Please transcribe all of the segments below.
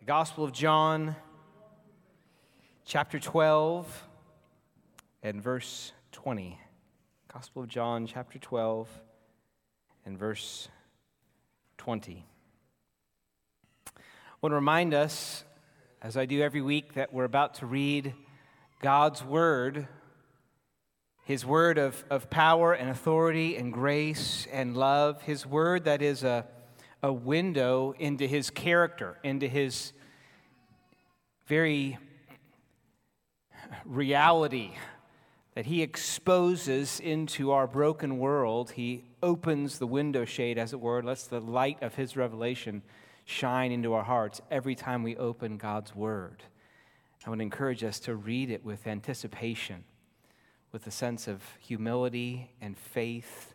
The Gospel of John, chapter 12, and verse 20. Gospel of John, chapter 12, and verse 20. I want to remind us, as I do every week, that we're about to read God's Word, His Word of, of power and authority and grace and love, His Word that is a a window into his character, into his very reality that he exposes into our broken world. He opens the window shade, as it were, lets the light of his revelation shine into our hearts every time we open God's word. I would encourage us to read it with anticipation, with a sense of humility and faith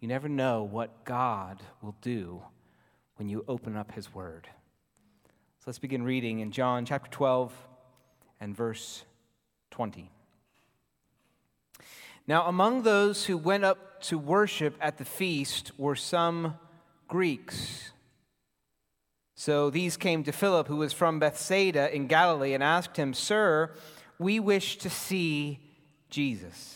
you never know what God will do when you open up His Word. So let's begin reading in John chapter 12 and verse 20. Now, among those who went up to worship at the feast were some Greeks. So these came to Philip, who was from Bethsaida in Galilee, and asked him, Sir, we wish to see Jesus.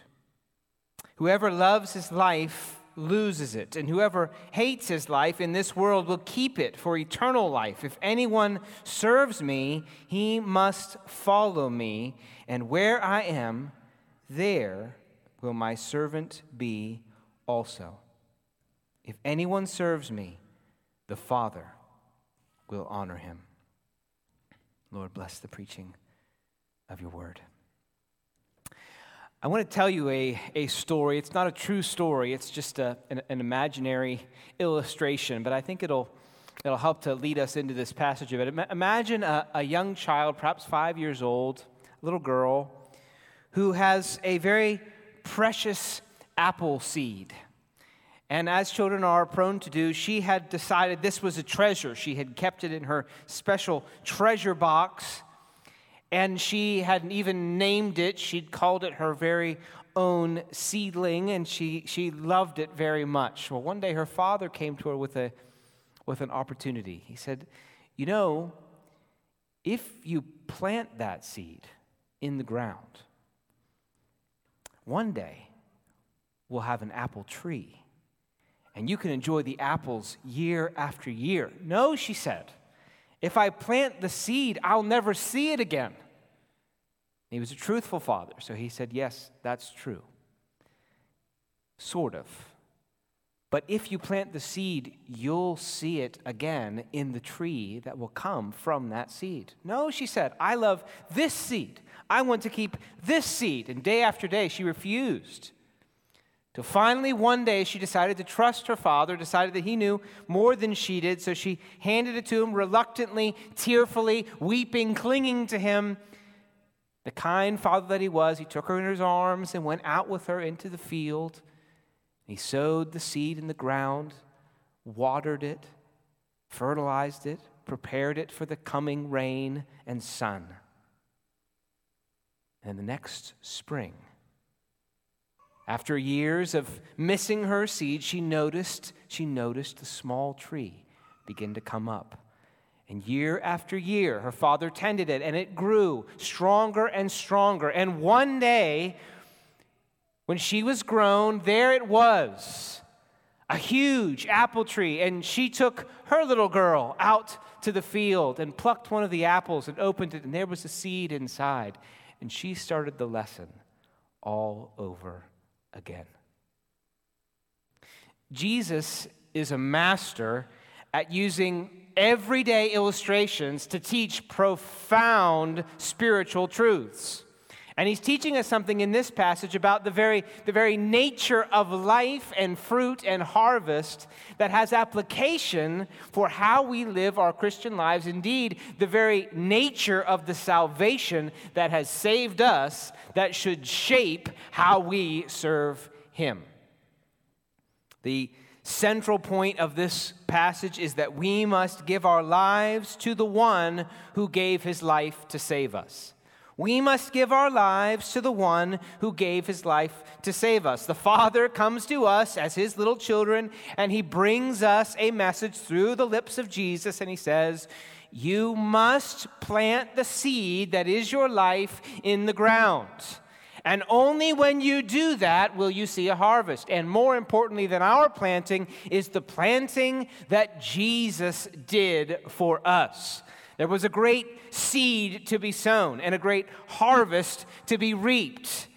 Whoever loves his life loses it, and whoever hates his life in this world will keep it for eternal life. If anyone serves me, he must follow me, and where I am, there will my servant be also. If anyone serves me, the Father will honor him. Lord, bless the preaching of your word. I want to tell you a, a story. It's not a true story, it's just a, an, an, imaginary illustration, but I think it'll, it'll help to lead us into this passage of it. Imagine a, a young child, perhaps five years old, a little girl, who has a very precious apple seed. And as children are prone to do, she had decided this was a treasure. She had kept it in her special treasure box and she hadn't even named it. She'd called it her very own seedling, and she, she loved it very much. Well, one day her father came to her with, a, with an opportunity. He said, You know, if you plant that seed in the ground, one day we'll have an apple tree, and you can enjoy the apples year after year. No, she said. If I plant the seed, I'll never see it again. He was a truthful father, so he said, Yes, that's true. Sort of. But if you plant the seed, you'll see it again in the tree that will come from that seed. No, she said, I love this seed. I want to keep this seed. And day after day, she refused. Till finally, one day, she decided to trust her father, decided that he knew more than she did, so she handed it to him reluctantly, tearfully, weeping, clinging to him. The kind father that he was, he took her in his arms and went out with her into the field. He sowed the seed in the ground, watered it, fertilized it, prepared it for the coming rain and sun. And the next spring, after years of missing her seed, she noticed, she noticed the small tree begin to come up. And year after year, her father tended it, and it grew stronger and stronger. And one day, when she was grown, there it was a huge apple tree. And she took her little girl out to the field and plucked one of the apples and opened it, and there was a seed inside. And she started the lesson all over again. Jesus is a master at using everyday illustrations to teach profound spiritual truths. And he's teaching us something in this passage about the very, the very nature of life and fruit and harvest that has application for how we live our Christian lives. Indeed, the very nature of the salvation that has saved us that should shape how we serve him. The central point of this passage is that we must give our lives to the one who gave his life to save us. We must give our lives to the one who gave his life to save us. The Father comes to us as his little children, and he brings us a message through the lips of Jesus, and he says, You must plant the seed that is your life in the ground. And only when you do that will you see a harvest. And more importantly than our planting is the planting that Jesus did for us. There was a great seed to be sown and a great harvest to be reaped.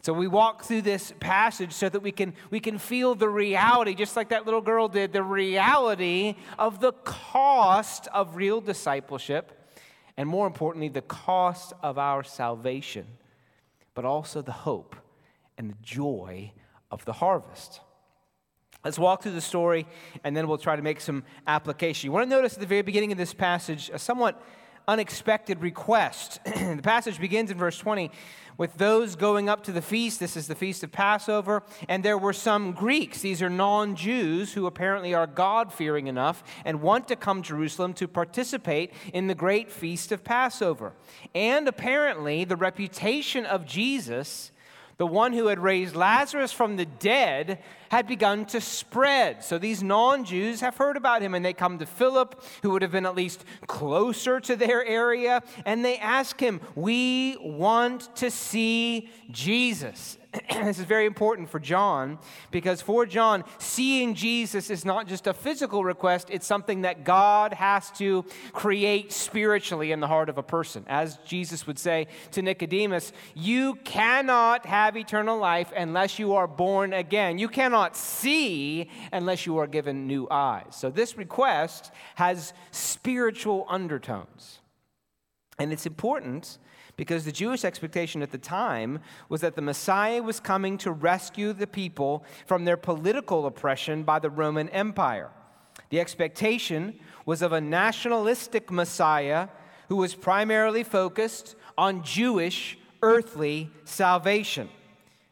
So we walk through this passage so that we can, we can feel the reality, just like that little girl did, the reality of the cost of real discipleship, and more importantly, the cost of our salvation, but also the hope and the joy of the harvest. Let's walk through the story and then we'll try to make some application. You want to notice at the very beginning of this passage a somewhat unexpected request. the passage begins in verse 20 with those going up to the feast. This is the feast of Passover. And there were some Greeks, these are non Jews, who apparently are God fearing enough and want to come to Jerusalem to participate in the great feast of Passover. And apparently, the reputation of Jesus the one who had raised Lazarus from the dead, had begun to spread. So these non Jews have heard about him and they come to Philip, who would have been at least closer to their area, and they ask him, We want to see Jesus. this is very important for John because for John, seeing Jesus is not just a physical request, it's something that God has to create spiritually in the heart of a person. As Jesus would say to Nicodemus, you cannot have eternal life unless you are born again. You cannot see unless you are given new eyes. So this request has spiritual undertones. And it's important because the Jewish expectation at the time was that the Messiah was coming to rescue the people from their political oppression by the Roman Empire. The expectation was of a nationalistic Messiah who was primarily focused on Jewish earthly salvation.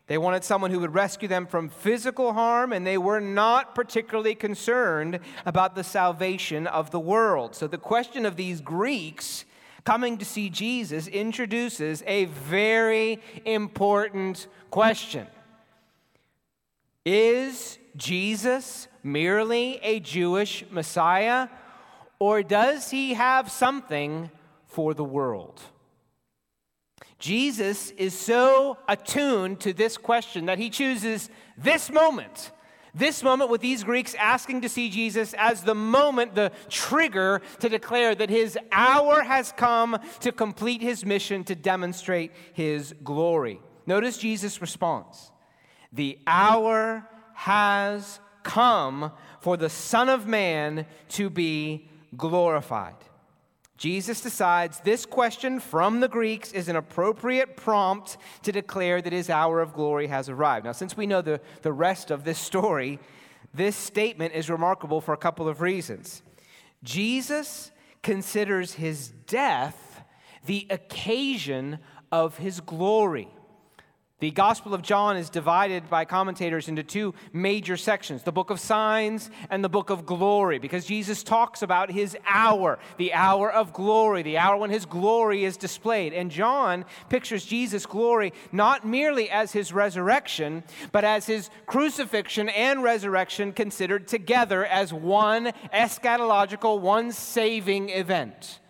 They wanted someone who would rescue them from physical harm, and they were not particularly concerned about the salvation of the world. So, the question of these Greeks coming to see Jesus introduces a very important question Is Jesus merely a Jewish Messiah, or does he have something for the world? Jesus is so attuned to this question that he chooses this moment this moment with these Greeks asking to see Jesus as the moment, the trigger to declare that his hour has come to complete his mission to demonstrate his glory. Notice Jesus' response The hour has come for the Son of Man to be glorified. Jesus decides this question from the Greeks is an appropriate prompt to declare that his hour of glory has arrived. Now, since we know the, the rest of this story, this statement is remarkable for a couple of reasons. Jesus considers his death the occasion of his glory. The Gospel of John is divided by commentators into two major sections the book of signs and the book of glory, because Jesus talks about his hour, the hour of glory, the hour when his glory is displayed. And John pictures Jesus' glory not merely as his resurrection, but as his crucifixion and resurrection considered together as one eschatological, one saving event.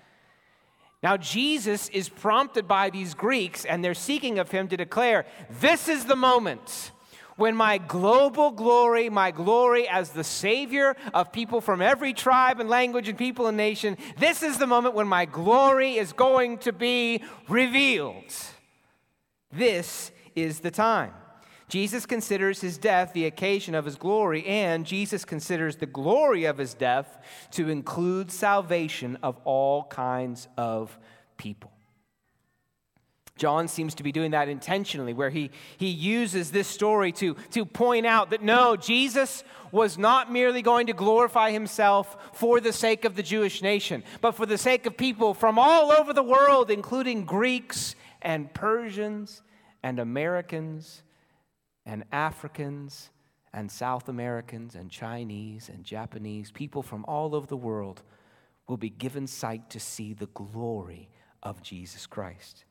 Now, Jesus is prompted by these Greeks, and they're seeking of him to declare, This is the moment when my global glory, my glory as the Savior of people from every tribe and language and people and nation, this is the moment when my glory is going to be revealed. This is the time. Jesus considers his death the occasion of his glory, and Jesus considers the glory of his death to include salvation of all kinds of people. John seems to be doing that intentionally, where he, he uses this story to, to point out that no, Jesus was not merely going to glorify himself for the sake of the Jewish nation, but for the sake of people from all over the world, including Greeks and Persians and Americans and Africans and South Americans and Chinese and Japanese. People from all over the world will be given sight to see the glory of Jesus Christ.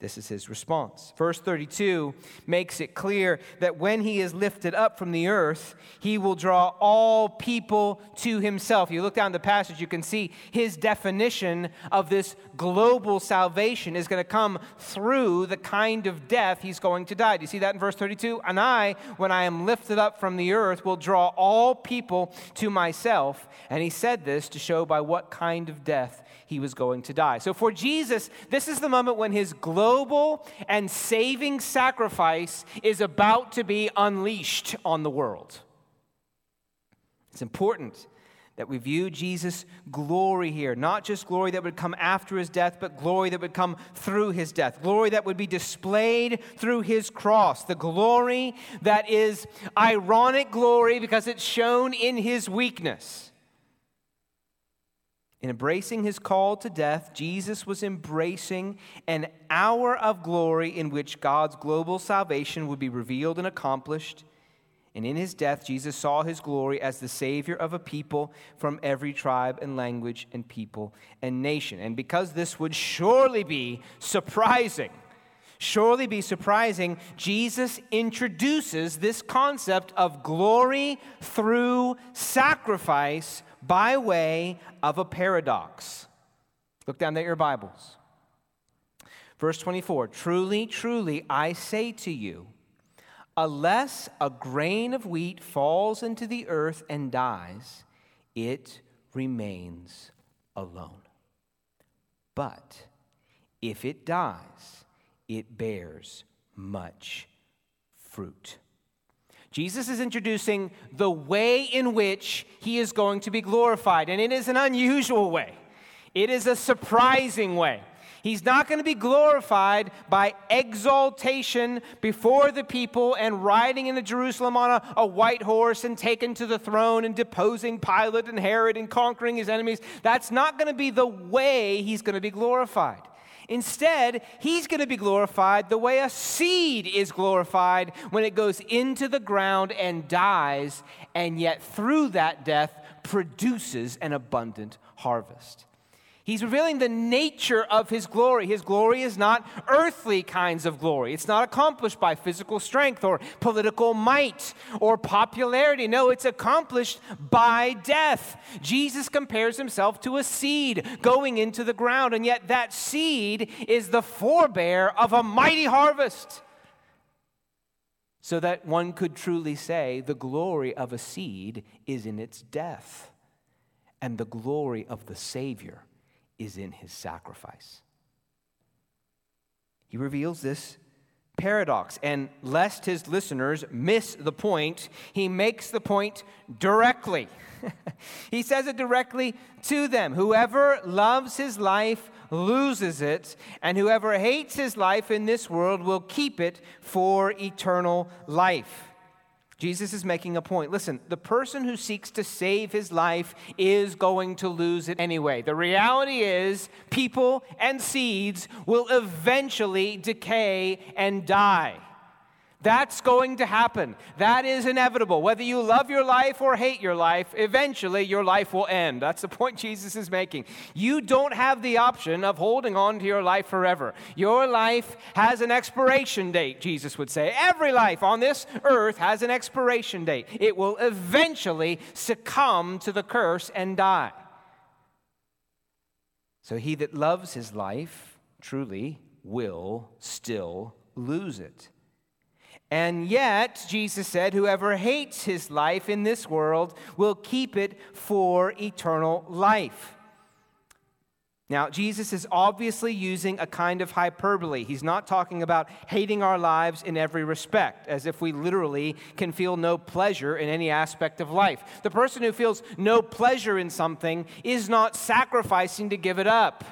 This is his response. Verse 32 makes it clear that when he is lifted up from the earth, he will draw all people to himself. You look down the passage, you can see his definition of this global salvation is going to come through the kind of death he's going to die. Do you see that in verse 32? And I, when I am lifted up from the earth, will draw all people to myself. And he said this to show by what kind of death he was going to die. So for Jesus, this is the moment when his global and saving sacrifice is about to be unleashed on the world. It's important that we view Jesus' glory here, not just glory that would come after his death, but glory that would come through his death, glory that would be displayed through his cross, the glory that is ironic glory because it's shown in his weakness. In embracing his call to death, Jesus was embracing an hour of glory in which God's global salvation would be revealed and accomplished. And in his death, Jesus saw his glory as the Savior of a people from every tribe and language and people and nation. And because this would surely be surprising, surely be surprising, Jesus introduces this concept of glory through sacrifice by way of a paradox. Look down at your Bibles. Verse 24 Truly, truly, I say to you, unless a grain of wheat falls into the earth and dies, it remains alone. But if it dies, it bears much fruit. Jesus is introducing the way in which he is going to be glorified, and it is an unusual way. It is a surprising way. He's not going to be glorified by exaltation before the people and riding into Jerusalem on a, a, white horse and taken to the throne and deposing Pilate and Herod and conquering his enemies. That's not going to be the way he's going to be glorified. Instead, he's going to be glorified the way a seed is glorified when it goes into the ground and dies, and yet through that death produces an abundant harvest. He's revealing the nature of his glory. His glory is not earthly kinds of glory. It's not accomplished by physical strength or political might or popularity. No, it's accomplished by death. Jesus compares himself to a seed going into the ground, and yet that seed is the forebear of a mighty harvest. So that one could truly say the glory of a seed is in its death, and the glory of the Savior is in his sacrifice. He reveals this paradox, and lest his listeners miss the point, he makes the point directly. he says it directly to them Whoever loves his life loses it, and whoever hates his life in this world will keep it for eternal life. Jesus is making a point. Listen, the person who seeks to save his life is going to lose it anyway. The reality is, people and seeds will eventually decay and die. That's going to happen. That is inevitable. Whether you love your life or hate your life, eventually your life will end. That's the point Jesus is making. You don't have the option of holding on to your life forever. Your life has an expiration date, Jesus would say. Every life on this earth has an expiration date. It will eventually succumb to the curse and die. So he that loves his life truly will still lose it. And yet, Jesus said, whoever hates his life in this world will keep it for eternal life. Now, Jesus is obviously using a kind of hyperbole. He's not talking about hating our lives in every respect, as if we literally can feel no pleasure in any aspect of life. The person who feels no pleasure in something is not sacrificing to give it up.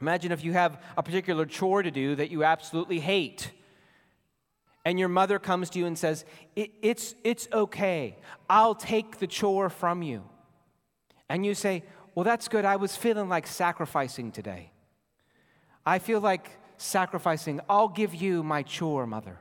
Imagine if you have a particular chore to do that you absolutely hate. And your mother comes to you and says, it, it's, it's okay. I'll take the chore from you. And you say, Well, that's good. I was feeling like sacrificing today. I feel like sacrificing. I'll give you my chore, mother,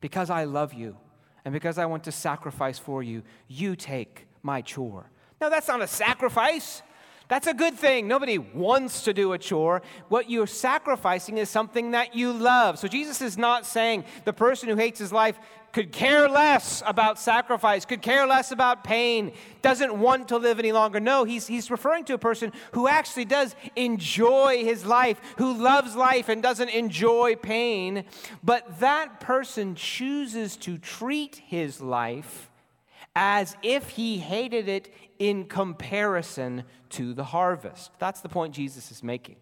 because I love you and because I want to sacrifice for you. You take my chore. Now, that's not a sacrifice. That's a good thing. Nobody wants to do a chore. What you're sacrificing is something that you love. So Jesus is not saying the person who hates his life could care less about sacrifice, could care less about pain, doesn't want to live any longer. No, he's, he's referring to a person who actually does enjoy his life, who loves life and doesn't enjoy pain. But that person chooses to treat his life as if he hated it in comparison to the harvest. That's the point Jesus is making.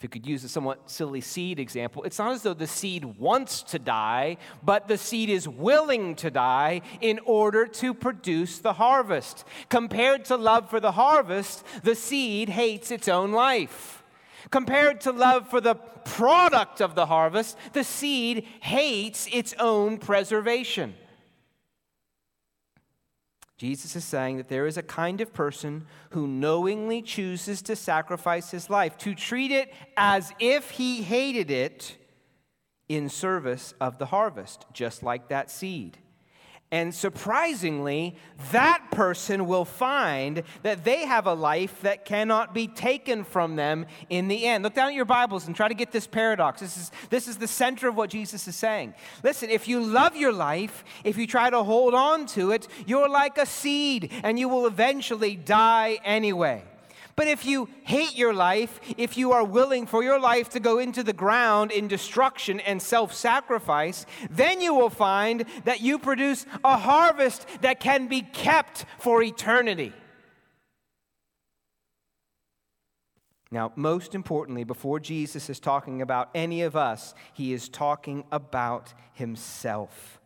If you could use a somewhat silly seed example, it's not as though the seed wants to die, but the seed is willing to die in order to produce the harvest. Compared to love for the harvest, the seed hates its own life. Compared to love for the product of the harvest, the seed hates its own preservation. Jesus is saying that there is a kind of person who knowingly chooses to sacrifice his life, to treat it as if he hated it in service of the harvest, just like that seed. And surprisingly, that person will find that they have a life that cannot be taken from them in the end. Look down at your Bibles and try to get this paradox. This is, this is the center of what Jesus is saying. Listen, if you love your life, if you try to hold on to it, you're like a seed and you will eventually die anyway. But if you hate your life, if you are willing for your life to go into the ground in destruction and self sacrifice, then you will find that you produce a harvest that can be kept for eternity. Now, most importantly, before Jesus is talking about any of us, he is talking about himself.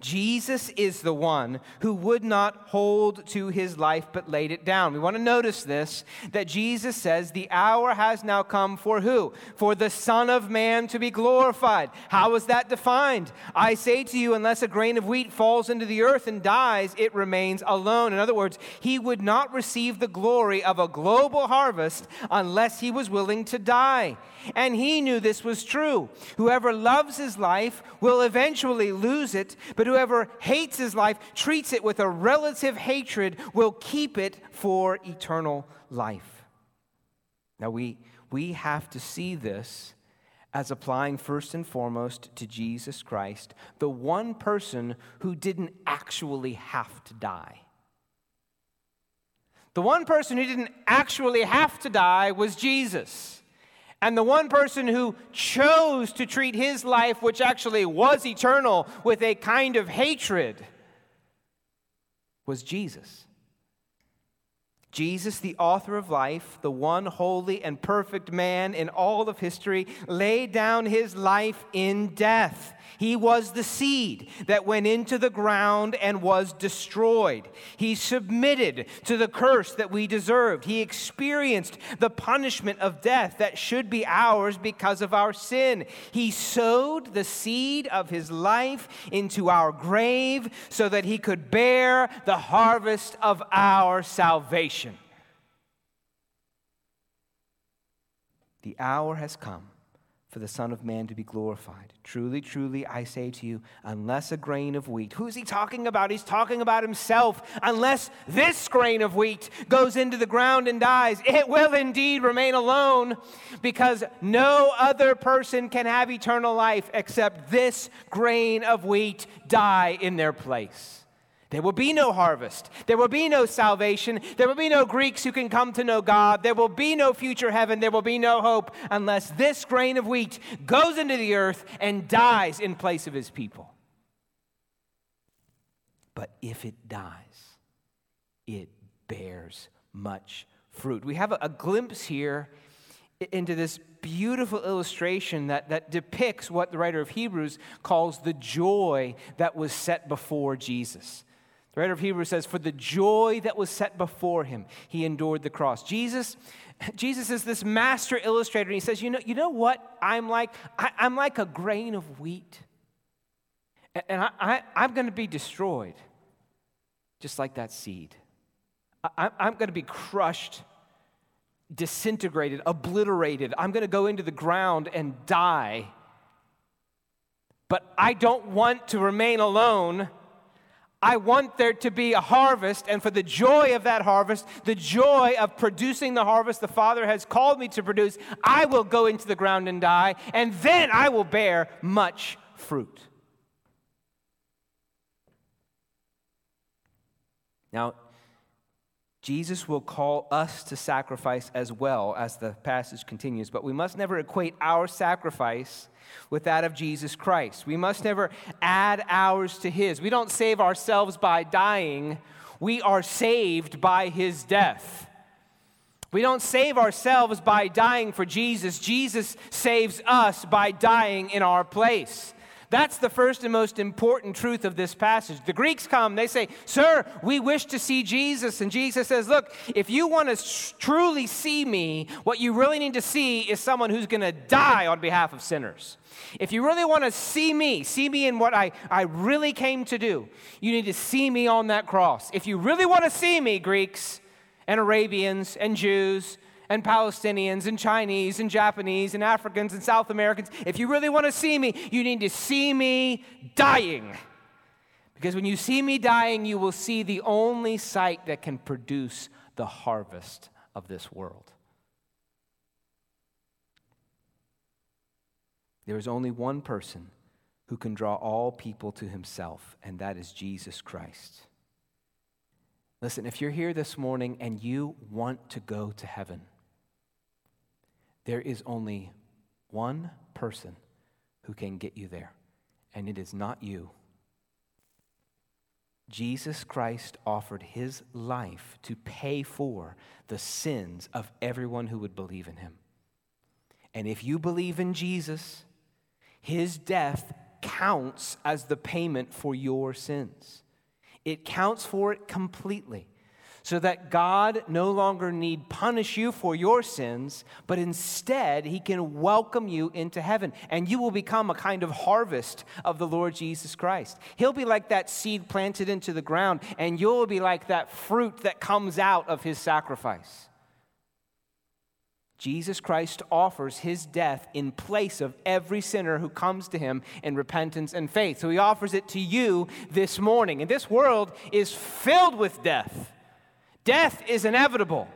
Jesus is the one who would not hold to his life but laid it down. We want to notice this that Jesus says, The hour has now come for who? For the Son of Man to be glorified. How is that defined? I say to you, unless a grain of wheat falls into the earth and dies, it remains alone. In other words, he would not receive the glory of a global harvest unless he was willing to die. And he knew this was true. Whoever loves his life will eventually lose it, but whoever hates his life, treats it with a relative hatred, will keep it for eternal life. Now, we, we have to see this as applying first and foremost to Jesus Christ, the one person who didn't actually have to die. The one person who didn't actually have to die was Jesus. And the one person who chose to treat his life, which actually was eternal, with a kind of hatred was Jesus. Jesus, the author of life, the one holy and perfect man in all of history, laid down his life in death he was the seed that went into the ground and was destroyed. He submitted to the curse that we deserved. He experienced the punishment of death that should be ours because of our sin. He sowed the seed of his life into our grave so that he could bear the harvest of our salvation. The hour has come for the Son of Man to be glorified. Truly, truly, I say to you, unless a grain of wheat, who's he talking about? He's talking about himself. Unless this grain of wheat goes into the ground and dies, it will indeed remain alone, because no other person can have eternal life except this grain of wheat die in their place. There will be no harvest. There will be no salvation. There will be no Greeks who can come to know God. There will be no future heaven. There will be no hope unless this grain of wheat goes into the earth and dies in place of his people. But if it dies, it bears much fruit. We have a, a glimpse here into this beautiful illustration that, that depicts what the writer of Hebrews calls the joy that was set before Jesus. The writer of Hebrews says, For the joy that was set before him, he endured the cross. Jesus, Jesus is this master illustrator, and he says, You know, you know what I'm like? I, am like a grain of wheat. And I, am going to be destroyed, just like that seed. I, I'm going to be crushed, disintegrated, obliterated. I'm going to go into the ground and die. But I don't want to remain alone. I want there to be a harvest, and for the joy of that harvest, the joy of producing the harvest the Father has called me to produce, I will go into the ground and die, and then I will bear much fruit. Now, Jesus will call us to sacrifice as well as the passage continues, but we must never equate our sacrifice with that of Jesus Christ. We must never add ours to his. We don't save ourselves by dying, we are saved by his death. We don't save ourselves by dying for Jesus. Jesus saves us by dying in our place. That's the first and most important truth of this passage. The Greeks come, they say, Sir, we wish to see Jesus. And Jesus says, Look, if you want to truly see me, what you really need to see is someone who's going to die on behalf of sinners. If you really want to see me, see me in what I, I really came to do, you need to see me on that cross. If you really want to see me, Greeks and Arabians and Jews and Palestinians and Chinese and Japanese and Africans and South Americans. If you really want to see me, you need to see me dying. Because when you see me dying, you will see the only sight that can produce the harvest of this world. There is only one person who can draw all people to himself, and that is Jesus Christ. Listen, if you're here this morning and you want to go to heaven, there is only one person who can get you there, and it is not you. Jesus Christ offered his life to pay for the sins of everyone who would believe in him. And if you believe in Jesus, his death counts as the payment for your sins. It counts for it completely so that God no longer need punish you for your sins, but instead he can welcome you into heaven and you will become a kind of harvest of the Lord Jesus Christ. He'll be like that seed planted into the ground and you'll be like that fruit that comes out of his sacrifice. Jesus Christ offers his death in place of every sinner who comes to him in repentance and faith. So he offers it to you this morning. And this world is filled with death. Death is inevitable.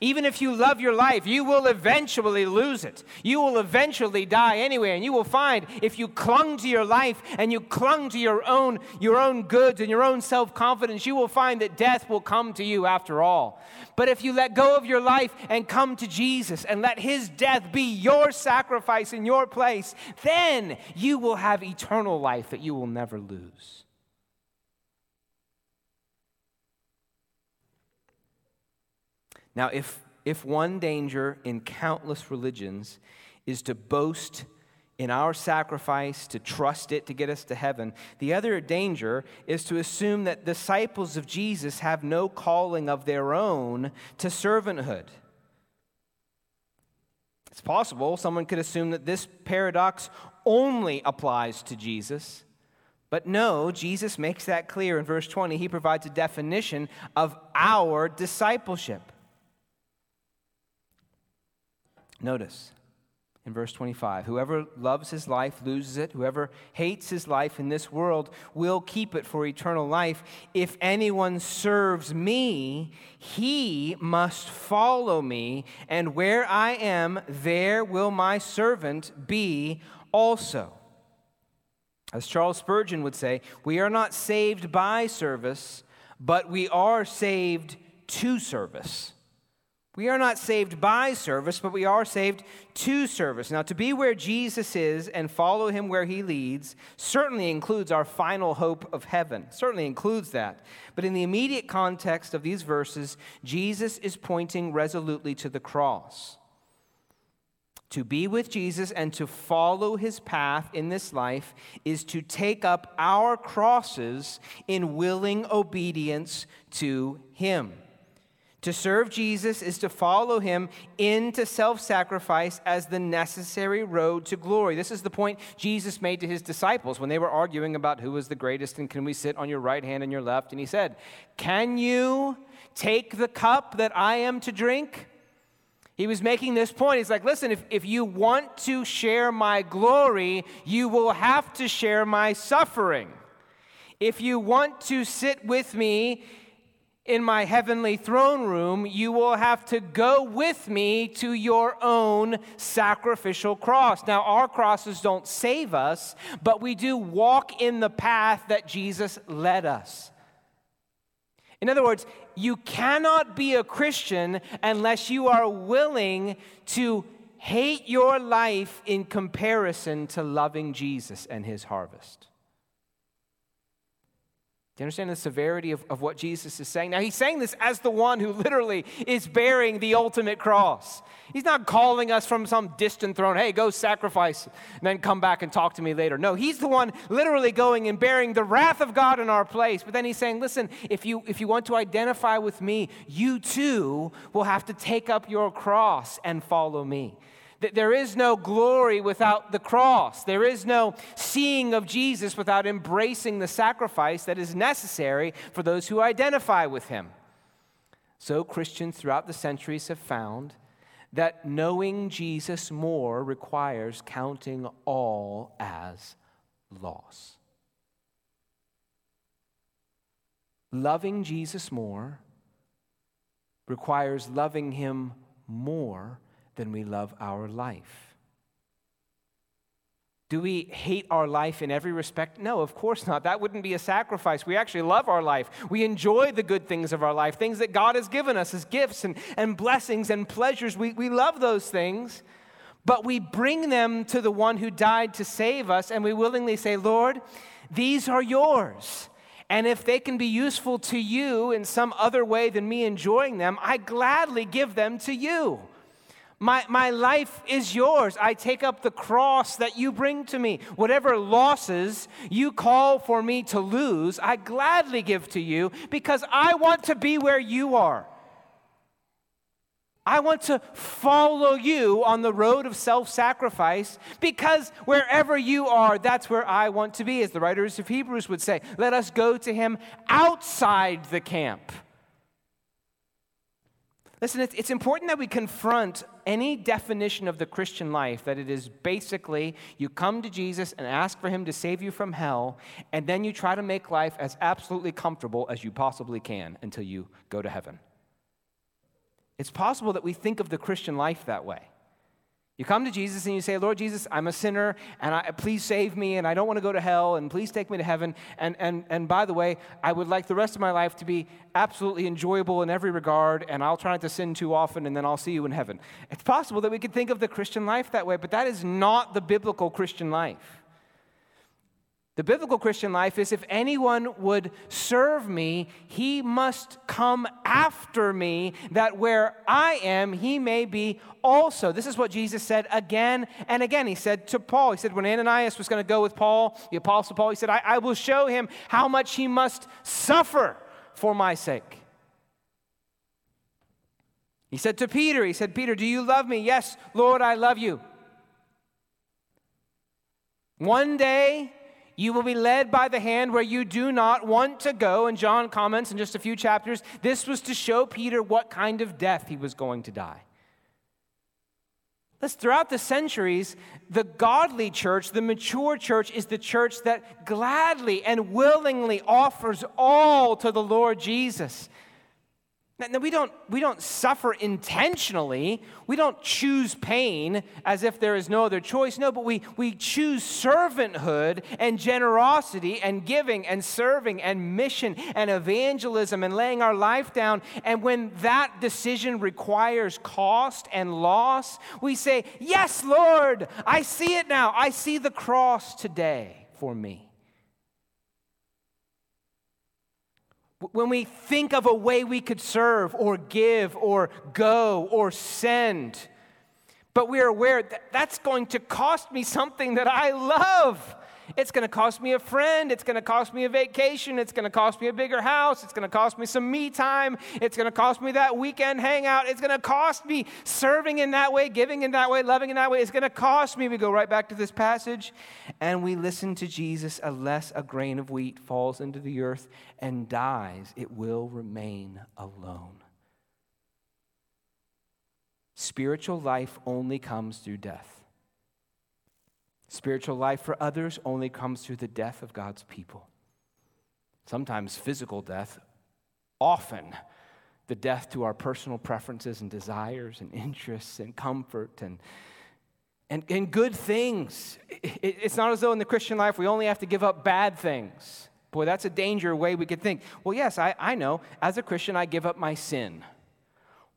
Even if you love your life, you will eventually lose it. You will eventually die anyway, and you will find if you clung to your life and you clung to your own your own goods and your own self-confidence, you will find that death will come to you after all. But if you let go of your life and come to Jesus and let his death be your sacrifice in your place, then you will have eternal life that you will never lose. Now, if, if one danger in countless religions is to boast in our sacrifice, to trust it to get us to heaven, the other danger is to assume that disciples of Jesus have no calling of their own to servanthood. It's possible someone could assume that this paradox only applies to Jesus. But no, Jesus makes that clear in verse 20. He provides a definition of our discipleship. Notice in verse 25 whoever loves his life loses it, whoever hates his life in this world will keep it for eternal life. If anyone serves me, he must follow me, and where I am, there will my servant be also. As Charles Spurgeon would say, we are not saved by service, but we are saved to service. We are not saved by service, but we are saved to service. Now, to be where Jesus is and follow him where he leads certainly includes our final hope of heaven, certainly includes that. But in the immediate context of these verses, Jesus is pointing resolutely to the cross. To be with Jesus and to follow his path in this life is to take up our crosses in willing obedience to him. To serve Jesus is to follow him into self sacrifice as the necessary road to glory. This is the point Jesus made to his disciples when they were arguing about who was the greatest and can we sit on your right hand and your left. And he said, Can you take the cup that I am to drink? He was making this point. He's like, listen, if, if you want to share my glory, you will have to share my suffering. If you want to sit with me in my heavenly throne room, you will have to go with me to your own sacrificial cross. Now, our crosses don't save us, but we do walk in the path that Jesus led us. In other words, you cannot be a Christian unless you are willing to hate your life in comparison to loving Jesus and his harvest. You understand the severity of, of what Jesus is saying? Now, he's saying this as the one who literally is bearing the ultimate cross. He's not calling us from some distant throne, hey, go sacrifice and then come back and talk to me later. No, he's the one literally going and bearing the wrath of God in our place. But then he's saying, listen, if you, if you want to identify with me, you too will have to take up your cross and follow me. There is no glory without the cross. There is no seeing of Jesus without embracing the sacrifice that is necessary for those who identify with him. So, Christians throughout the centuries have found that knowing Jesus more requires counting all as loss. Loving Jesus more requires loving him more than we love our life. Do we hate our life in every respect? No, of course not. That wouldn't be a sacrifice. We actually love our life. We enjoy the good things of our life, things that God has given us as gifts and, and blessings and pleasures. We, we love those things, but we bring them to the one who died to save us, and we willingly say, Lord, these are yours. And if they can be useful to you in some other way than me enjoying them, I gladly give them to you. My, my life is yours. I take up the cross that you bring to me. Whatever losses you call for me to lose, I gladly give to you because I want to be where you are. I want to follow you on the road of self sacrifice because wherever you are, that's where I want to be. As the writers of Hebrews would say, let us go to him outside the camp. Listen, it's important that we confront any definition of the Christian life that it is basically you come to Jesus and ask for him to save you from hell, and then you try to make life as absolutely comfortable as you possibly can until you go to heaven. It's possible that we think of the Christian life that way. You come to Jesus and you say, Lord Jesus, I'm a sinner and I, please save me and I don't want to go to hell and please take me to heaven. And, and, and by the way, I would like the rest of my life to be absolutely enjoyable in every regard and I'll try not to sin too often and then I'll see you in heaven. It's possible that we could think of the Christian life that way, but that is not the biblical Christian life. The biblical Christian life is if anyone would serve me, he must come after me, that where I am, he may be also. This is what Jesus said again and again. He said to Paul, He said, when Ananias was going to go with Paul, the Apostle Paul, he said, I, I will show him how much he must suffer for my sake. He said to Peter, He said, Peter, do you love me? Yes, Lord, I love you. One day, you will be led by the hand where you do not want to go. And John comments in just a few chapters this was to show Peter what kind of death he was going to die. Thus, throughout the centuries, the godly church, the mature church, is the church that gladly and willingly offers all to the Lord Jesus. Now, we don't, we don't suffer intentionally. We don't choose pain as if there is no other choice. No, but we, we choose servanthood and generosity and giving and serving and mission and evangelism and laying our life down. And when that decision requires cost and loss, we say, Yes, Lord, I see it now. I see the cross today for me. When we think of a way we could serve or give or go or send, But we are aware that that's going to cost me something that I love. It's going to cost me a friend. It's going to cost me a vacation. It's going to cost me a bigger house. It's going to cost me some me time. It's going to cost me that weekend hangout. It's going to cost me serving in that way, giving in that way, loving in that way. It's going to cost me. We go right back to this passage and we listen to Jesus unless a grain of wheat falls into the earth and dies, it will remain alone. Spiritual life only comes through death. Spiritual life for others only comes through the death of God's people. Sometimes physical death, often the death to our personal preferences and desires and interests and comfort and, and, and good things. It, it's not as though in the Christian life we only have to give up bad things. Boy, that's a danger way we could think. Well, yes, I, I know. As a Christian, I give up my sin.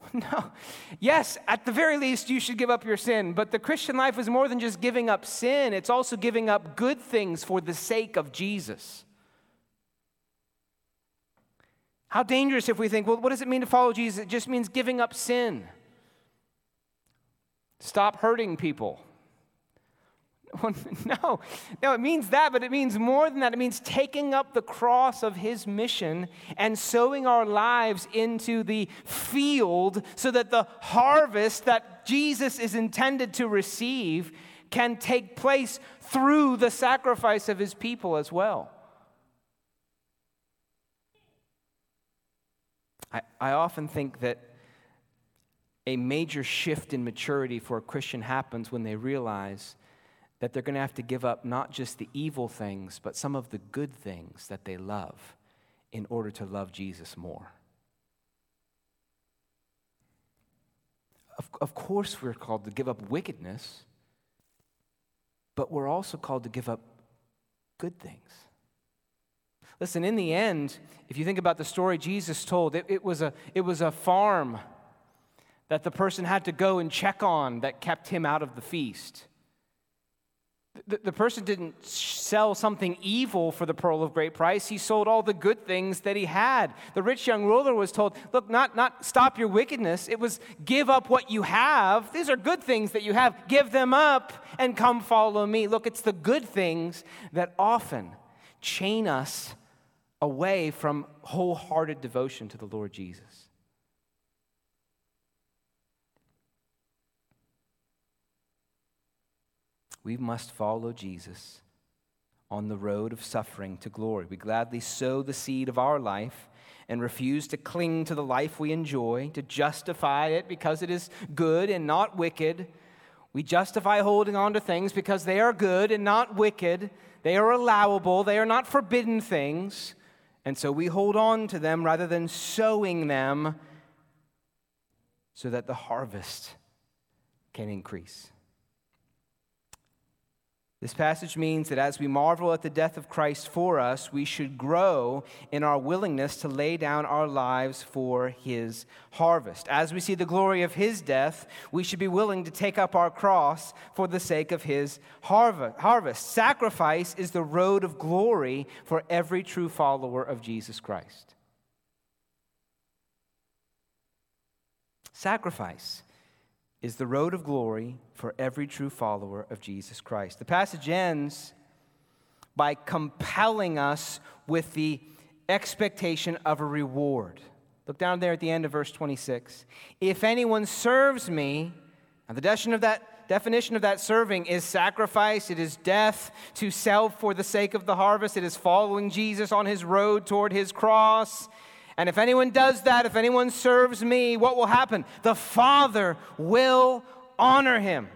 No. Yes, at the very least, you should give up your sin. But the Christian life is more than just giving up sin, it's also giving up good things for the sake of Jesus. How dangerous if we think, well, what does it mean to follow Jesus? It just means giving up sin. Stop hurting people. no, no, it means that, but it means more than that. It means taking up the cross of his mission and sowing our lives into the field so that the harvest that Jesus is intended to receive can take place through the sacrifice of his people as well. I, I often think that a major shift in maturity for a Christian happens when they realize that they're going to have to give up not just the evil things, but some of the good things that they love in order to love Jesus more. Of, of course, we're called to give up wickedness, but we're also called to give up good things. Listen, in the end, if you think about the story Jesus told, it, it, was, a, it was a farm that the person had to go and check on that kept him out of the feast. The, the person didn't sell something evil for the pearl of great price. He sold all the good things that he had. The rich young ruler was told, look, not, not stop your wickedness. It was give up what you have. These are good things that you have. Give them up and come follow me. Look, it's the good things that often chain us away from wholehearted devotion to the Lord Jesus. We must follow Jesus on the road of suffering to glory. We gladly sow the seed of our life and refuse to cling to the life we enjoy, to justify it because it is good and not wicked. We justify holding on to things because they are good and not wicked. They are allowable, they are not forbidden things. And so we hold on to them rather than sowing them so that the harvest can increase. This passage means that as we marvel at the death of Christ for us, we should grow in our willingness to lay down our lives for his harvest. As we see the glory of his death, we should be willing to take up our cross for the sake of his harvest. Sacrifice is the road of glory for every true follower of Jesus Christ. Sacrifice is the road of glory for every true follower of Jesus Christ. The passage ends by compelling us with the expectation of a reward. Look down there at the end of verse 26. If anyone serves me, and the definition of that definition of that serving is sacrifice, it is death to self for the sake of the harvest, it is following Jesus on his road toward his cross. And if anyone does that, if anyone serves me, what will happen? The Father will honor him.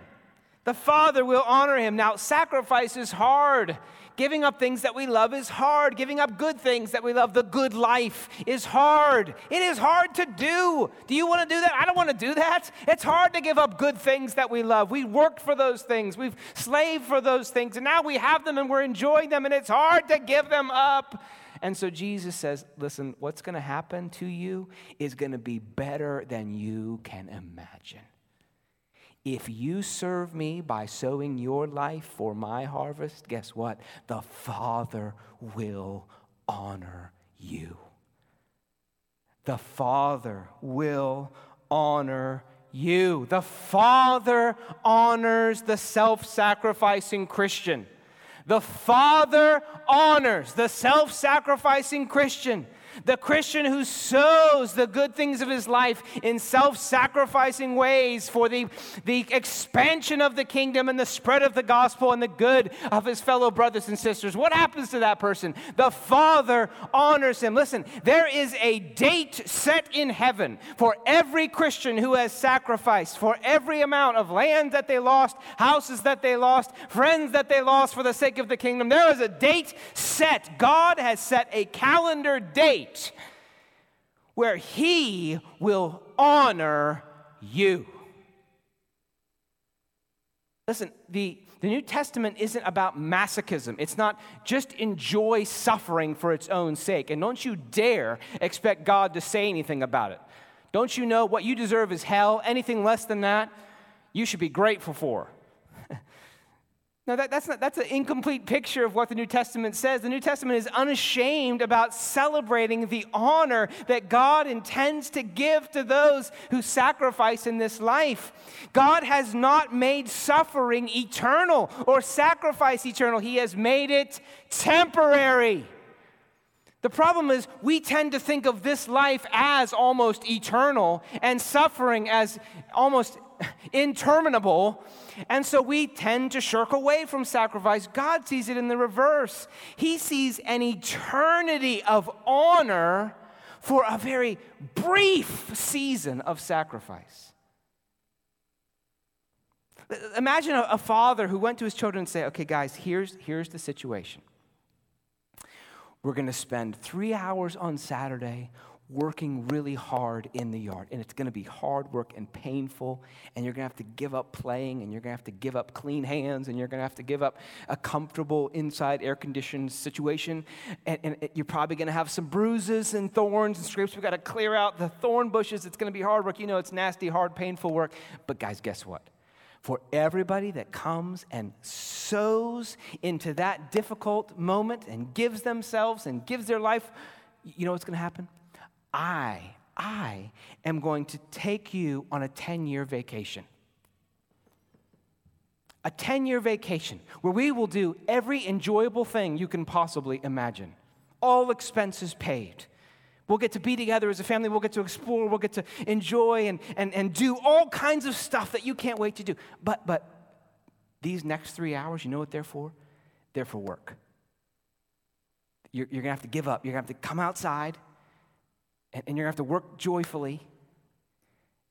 The Father will honor him. Now, sacrifice is hard. Giving up things that we love is hard. Giving up good things that we love, the good life, is hard. It is hard to do. Do you want to do that? I don't want to do that. It's hard to give up good things that we love. We worked for those things, we've slaved for those things, and now we have them and we're enjoying them, and it's hard to give them up. And so Jesus says, listen, what's going to happen to you is going to be better than you can imagine. If you serve me by sowing your life for my harvest, guess what? The Father will honor you. The Father will honor you. The Father honors the self sacrificing Christian. The Father honors the self sacrificing Christian. The Christian who sows the good things of his life in self sacrificing ways for the, the expansion of the kingdom and the spread of the gospel and the good of his fellow brothers and sisters. What happens to that person? The Father honors him. Listen, there is a date set in heaven for every Christian who has sacrificed, for every amount of land that they lost, houses that they lost, friends that they lost for the sake of the kingdom. There is a date set. God has set a calendar date where He will honor you. Listen, the, the New Testament isn't about masochism. It's not just enjoy suffering for its own sake. And don't you dare expect God to say anything about it. Don't you know what you deserve is hell? Anything less than that, you should be grateful for. Now, that, that's, not, that's an incomplete picture of what the New Testament says. The New Testament is unashamed about celebrating the honor that God intends to give to those who sacrifice in this life. God has not made suffering eternal or sacrifice eternal, He has made it temporary. The problem is, we tend to think of this life as almost eternal and suffering as almost interminable. And so we tend to shirk away from sacrifice. God sees it in the reverse. He sees an eternity of honor for a very brief season of sacrifice. Imagine a, father who went to his children and said, Okay, guys, here's, here's the situation. We're going to spend three hours on Saturday working really hard in the yard. And it's going to be hard work and painful. And you're going to have to give up playing. And you're going to have to give up clean hands. And you're going to have to give up a comfortable inside air conditioned situation. And, and you're probably going to have some bruises and thorns and scrapes. We've got to clear out the thorn bushes. It's going to be hard work. You know, it's nasty, hard, painful work. But guys, guess what? For everybody that comes and sows into that difficult moment and gives themselves and gives their life, you know what's going to happen? I, I am going to take you on a 10 year vacation. A 10 year vacation where we will do every enjoyable thing you can possibly imagine, all expenses paid. We'll get to be together as a family. We'll get to explore. We'll get to enjoy and, and, and do all kinds of stuff that you can't wait to do. But, but these next three hours, you know what they're for? They're for work. You're, you're going to have to give up. You're going to have to come outside and, and you're going to have to work joyfully.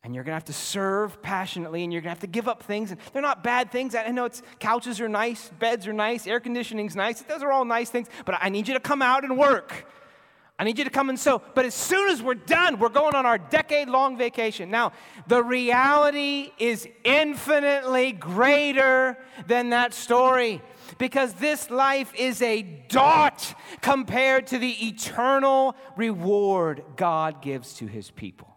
And you're going to have to serve passionately, and you're going to have to give up things. And they're not bad things. I know it's couches are nice, beds are nice, air conditioning's nice. Those are all nice things. But I need you to come out and work. I need you to come and sow. But as soon as we're done, we're going on our decade long vacation. Now, the reality is infinitely greater than that story because this life is a dot compared to the eternal reward God gives to his people.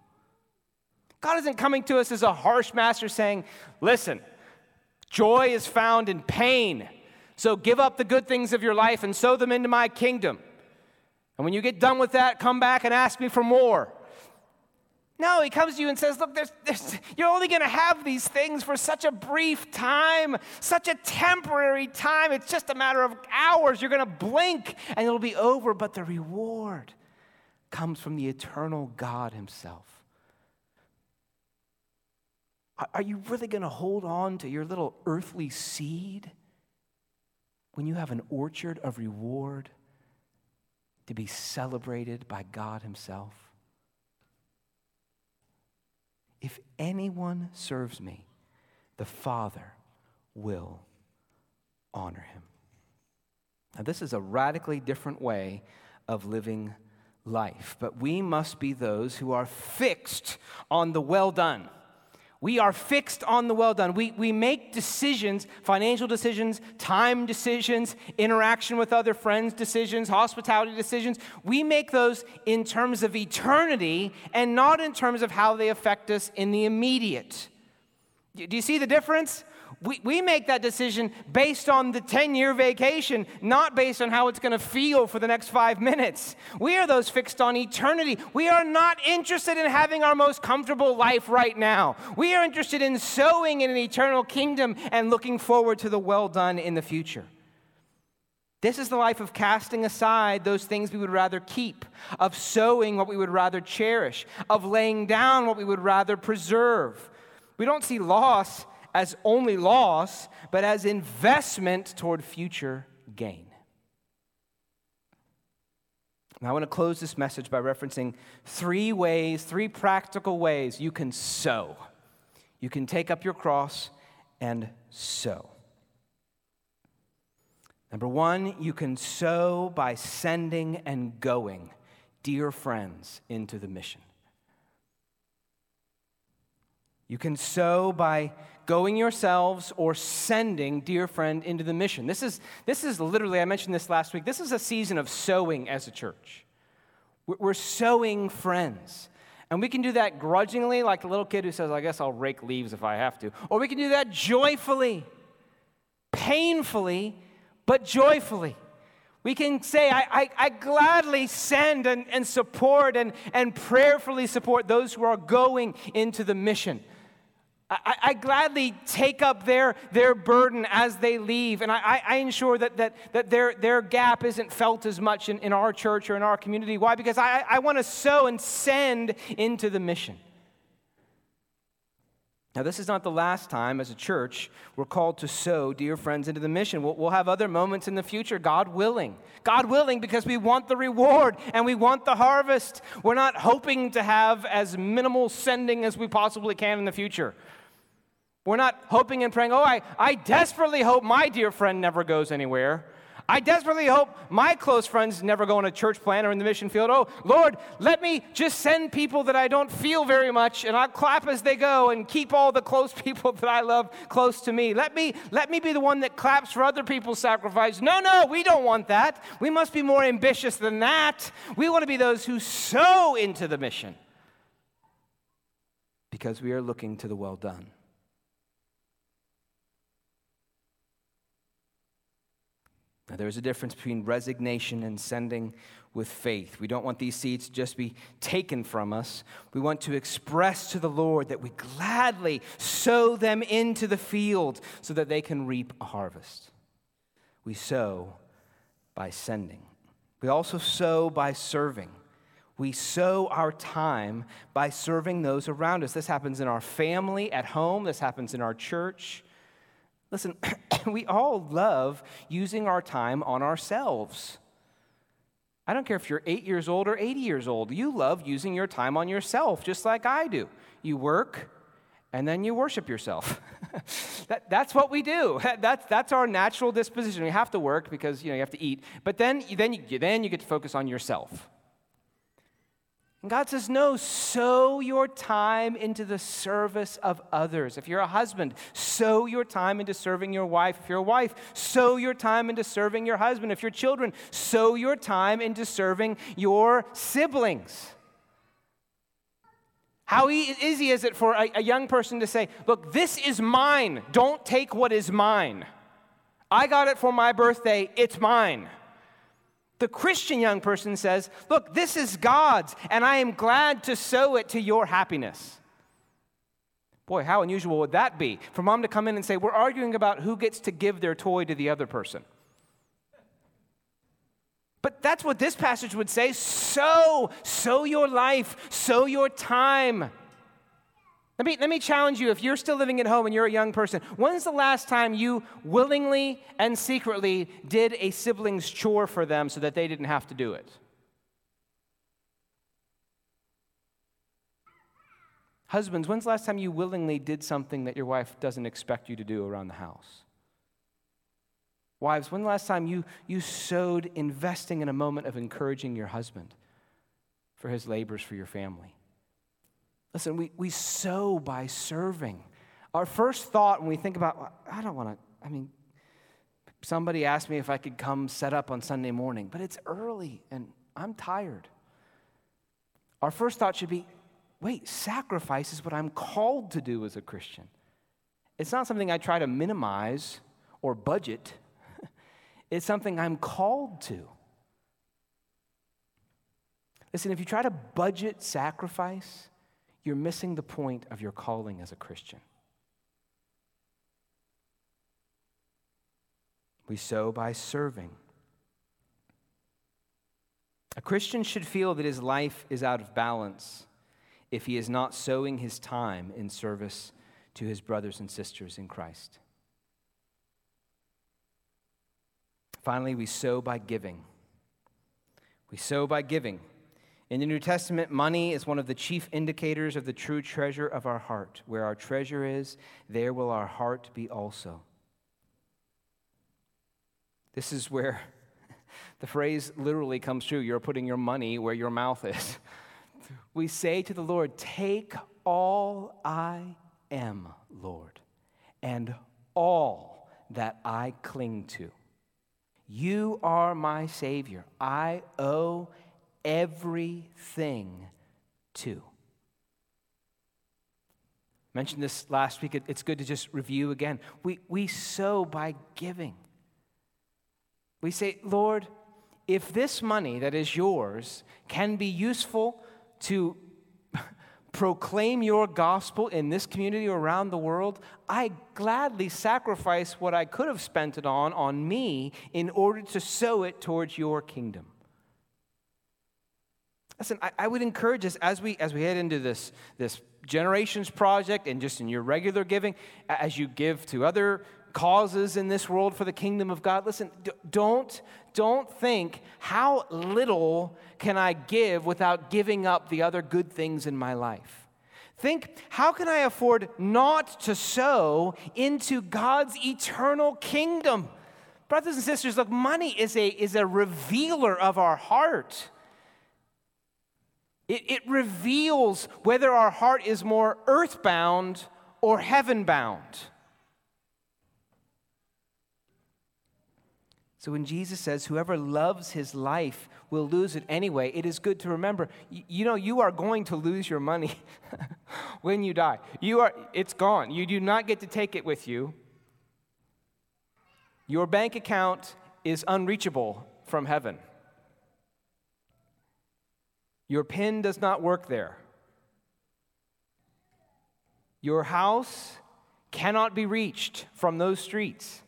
God isn't coming to us as a harsh master saying, Listen, joy is found in pain. So give up the good things of your life and sow them into my kingdom. And when you get done with that, come back and ask me for more. No, he comes to you and says, Look, there's, there's, you're only going to have these things for such a brief time, such a temporary time. It's just a matter of hours. You're going to blink and it'll be over. But the reward comes from the eternal God Himself. Are you really going to hold on to your little earthly seed when you have an orchard of reward to be celebrated by God Himself? If anyone serves me, the Father will honor him. Now, this is a radically different way of living life, but we must be those who are fixed on the well done. We are fixed on the well done. We, we make decisions, financial decisions, time decisions, interaction with other friends decisions, hospitality decisions. We make those in terms of eternity and not in terms of how they affect us in the immediate. Do you see the difference? We, we make that decision based on the 10 year vacation, not based on how it's going to feel for the next five minutes. We are those fixed on eternity. We are not interested in having our most comfortable life right now. We are interested in sowing in an eternal kingdom and looking forward to the well done in the future. This is the life of casting aside those things we would rather keep, of sowing what we would rather cherish, of laying down what we would rather preserve. We don't see loss as only loss, but as investment toward future gain. Now, I want to close this message by referencing three ways, three practical ways you can sow. You can take up your cross and sow. Number one, you can sow by sending and going dear friends into the mission. You can sow by going yourselves or sending dear friend into the mission. This is, this is literally, I mentioned this last week, this is a season of sowing as a church. We're sowing friends. And we can do that grudgingly, like the little kid who says, I guess I'll rake leaves if I have to. Or we can do that joyfully, painfully, but joyfully. We can say, I, I, I, gladly send and, and support and, and prayerfully support those who are going into the mission. I, I gladly take up their, their burden as they leave, and I, I ensure that, that, that their, their gap isn't felt as much in, in our church or in our community. Why? Because I, I want to sow and send into the mission. Now, this is not the last time as a church we're called to sow, dear friends, into the mission. We'll, we'll, have other moments in the future, God willing. God willing, because we want the reward and we want the harvest. We're not hoping to have as minimal sending as we possibly can in the future. We're not hoping and praying, oh, I, I desperately hope my dear friend never goes anywhere. I desperately hope my close friends never go on a church plant or in the mission field. Oh, Lord, let me just send people that I don't feel very much and I'll clap as they go and keep all the close people that I love close to me. Let me, let me be the one that claps for other people's sacrifice. No, no, we don't want that. We must be more ambitious than that. We want to be those who sow into the mission because we are looking to the well done. Now, there's a difference between resignation and sending with faith. We don't want these seeds to just be taken from us. We want to express to the Lord that we gladly sow them into the field so that they can reap a harvest. We sow by sending. We also sow by serving. We sow our time by serving those around us. This happens in our family, at home, this happens in our church. Listen, we all love using our time on ourselves. I don't care if you're eight years old or 80 years old, you love using your time on yourself, just like I do. You work and then you worship yourself. that, that's what we do. That's, that's our natural disposition. We have to work because you, know, you have to eat, but then, then, you, then you get to focus on yourself. And God says, No, sow your time into the service of others. If you're a husband, sow your time into serving your wife. If you're a wife, sow your time into serving your husband. If you're children, sow your time into serving your siblings. How easy is it for a, young person to say, Look, this is mine. Don't take what is mine. I got it for my birthday. It's mine. The Christian young person says, Look, this is God's, and I am glad to sow it to your happiness. Boy, how unusual would that be for mom to come in and say, We're arguing about who gets to give their toy to the other person. But that's what this passage would say sow, sow your life, sow your time. Let me, let me challenge you if you're still living at home and you're a young person, when's the last time you willingly and secretly did a sibling's chore for them so that they didn't have to do it? Husbands, when's the last time you willingly did something that your wife doesn't expect you to do around the house? Wives, when's the last time you, you sowed investing in a moment of encouraging your husband for his labors for your family? Listen, we, we sow by serving. Our first thought when we think about, I don't want to, I mean, somebody asked me if I could come set up on Sunday morning, but it's early and I'm tired. Our first thought should be, wait, sacrifice is what I'm called to do as a Christian. It's not something I try to minimize or budget, it's something I'm called to. Listen, if you try to budget sacrifice, you're missing the point of your calling as a Christian. We sow by serving. A Christian should feel that his life is out of balance if he is not sowing his time in service to his brothers and sisters in Christ. Finally, we sow by giving. We sow by giving. In the New Testament, money is one of the chief indicators of the true treasure of our heart. Where our treasure is, there will our heart be also. This is where the phrase literally comes true you're putting your money where your mouth is. We say to the Lord, Take all I am, Lord, and all that I cling to. You are my Savior. I owe everything to. Mentioned this last week. It's good to just review again. We, we sow by giving. We say, Lord, if this money that is yours can be useful to proclaim your gospel in this community or around the world, I gladly sacrifice what I could have spent it on on me in order to sow it towards your kingdom. Listen, I, I would encourage us as we as we head into this, this generations project and just in your regular giving, as you give to other causes in this world for the kingdom of God. Listen, don't, don't think, how little can I give without giving up the other good things in my life? Think, how can I afford not to sow into God's eternal kingdom? Brothers and sisters, look, money is a, is a revealer of our heart. It, it reveals whether our heart is more earthbound or heaven bound. So when Jesus says, Whoever loves his life will lose it anyway, it is good to remember, you, you know, you are going to lose your money when you die. You are, it's gone. You do not get to take it with you. Your bank account is unreachable from heaven. Your PIN does not work there. Your house cannot be reached from those streets.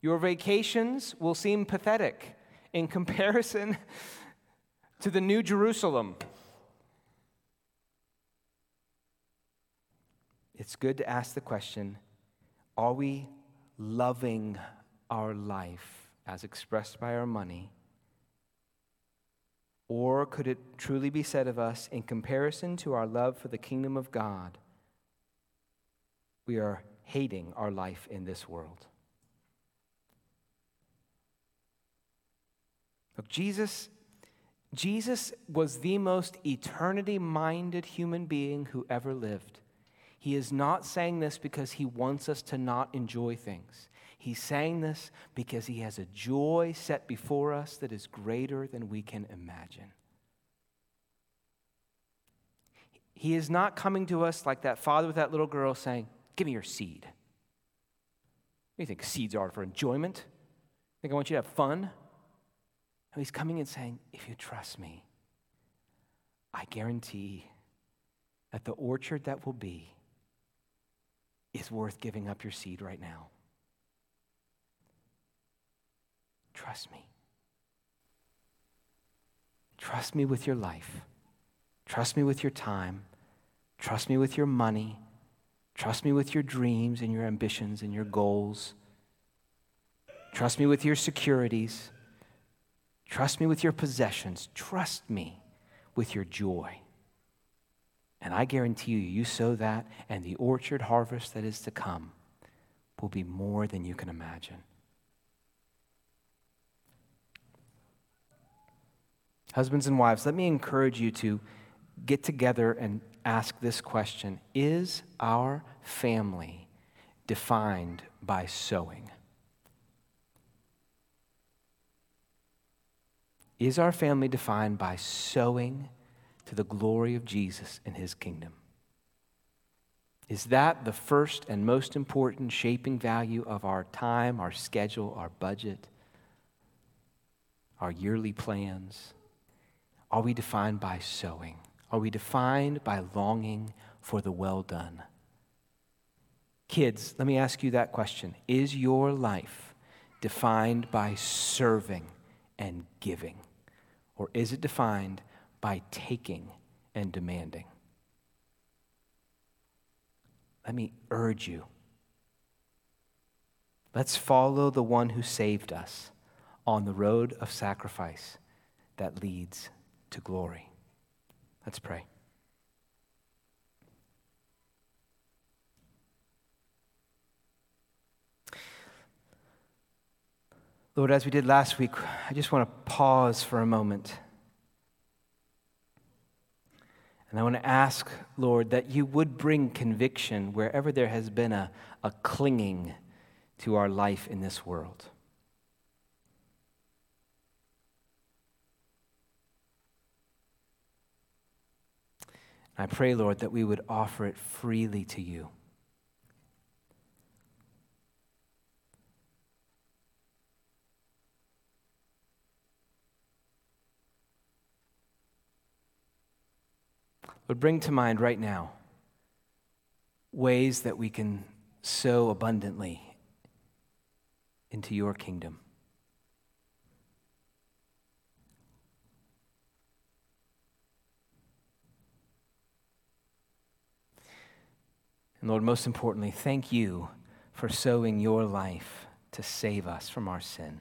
Your vacations will seem pathetic in comparison to the New Jerusalem. It's good to ask the question are we loving our life as expressed by our money? Or could it truly be said of us, in comparison to our love for the kingdom of God, we are hating our life in this world? Look, Jesus, Jesus was the most eternity minded human being who ever lived. He is not saying this because he wants us to not enjoy things. He's saying this because he has a joy set before us that is greater than we can imagine. He is not coming to us like that father with that little girl saying, Give me your seed. What do you think seeds are for enjoyment? I Think I want you to have fun? No, he's coming and saying, if you trust me, I guarantee that the orchard that will be is worth giving up your seed right now. Trust me. Trust me with your life. Trust me with your time. Trust me with your money. Trust me with your dreams and your ambitions and your goals. Trust me with your securities. Trust me with your possessions. Trust me with your joy. And I guarantee you, you sow that, and the orchard harvest that is to come will be more than you can imagine. Husbands and wives, let me encourage you to get together and ask this question Is our family defined by sowing? Is our family defined by sowing to the glory of Jesus and his kingdom? Is that the first and most important shaping value of our time, our schedule, our budget, our yearly plans? Are we defined by sowing? Are we defined by longing for the well done? Kids, let me ask you that question. Is your life defined by serving and giving? Or is it defined by taking and demanding? let me urge you. Let's follow the one who saved us on the road of sacrifice that leads to glory. Let's pray. Lord, as we did last week, I just want to pause for a moment. And I want to ask, Lord, that you would bring conviction wherever there has been a, a clinging to our life in this world. I pray, Lord, that we would offer it freely to you. But bring to mind right now ways that we can sow abundantly into your kingdom. And Lord, most importantly, thank you for sowing your life to save us from our sin.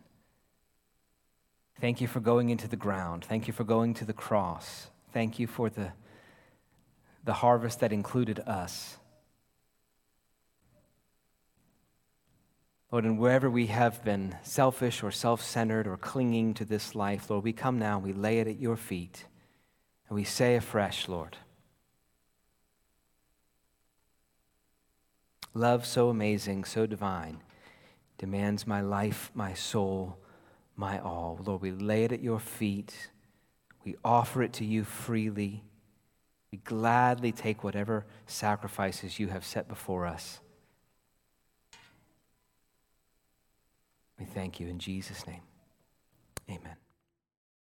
Thank you for going into the ground. Thank you for going to the cross. Thank you for the the harvest that included us. Lord, and wherever we have been selfish or self centered or clinging to this life, Lord, we come now we lay it at your feet and we say afresh, Lord, love so amazing, so divine, demands my life, my soul, my all. Lord, we lay it at your feet, we offer it to you freely. We gladly take whatever sacrifices you have set before us. We thank you in Jesus' name. Amen.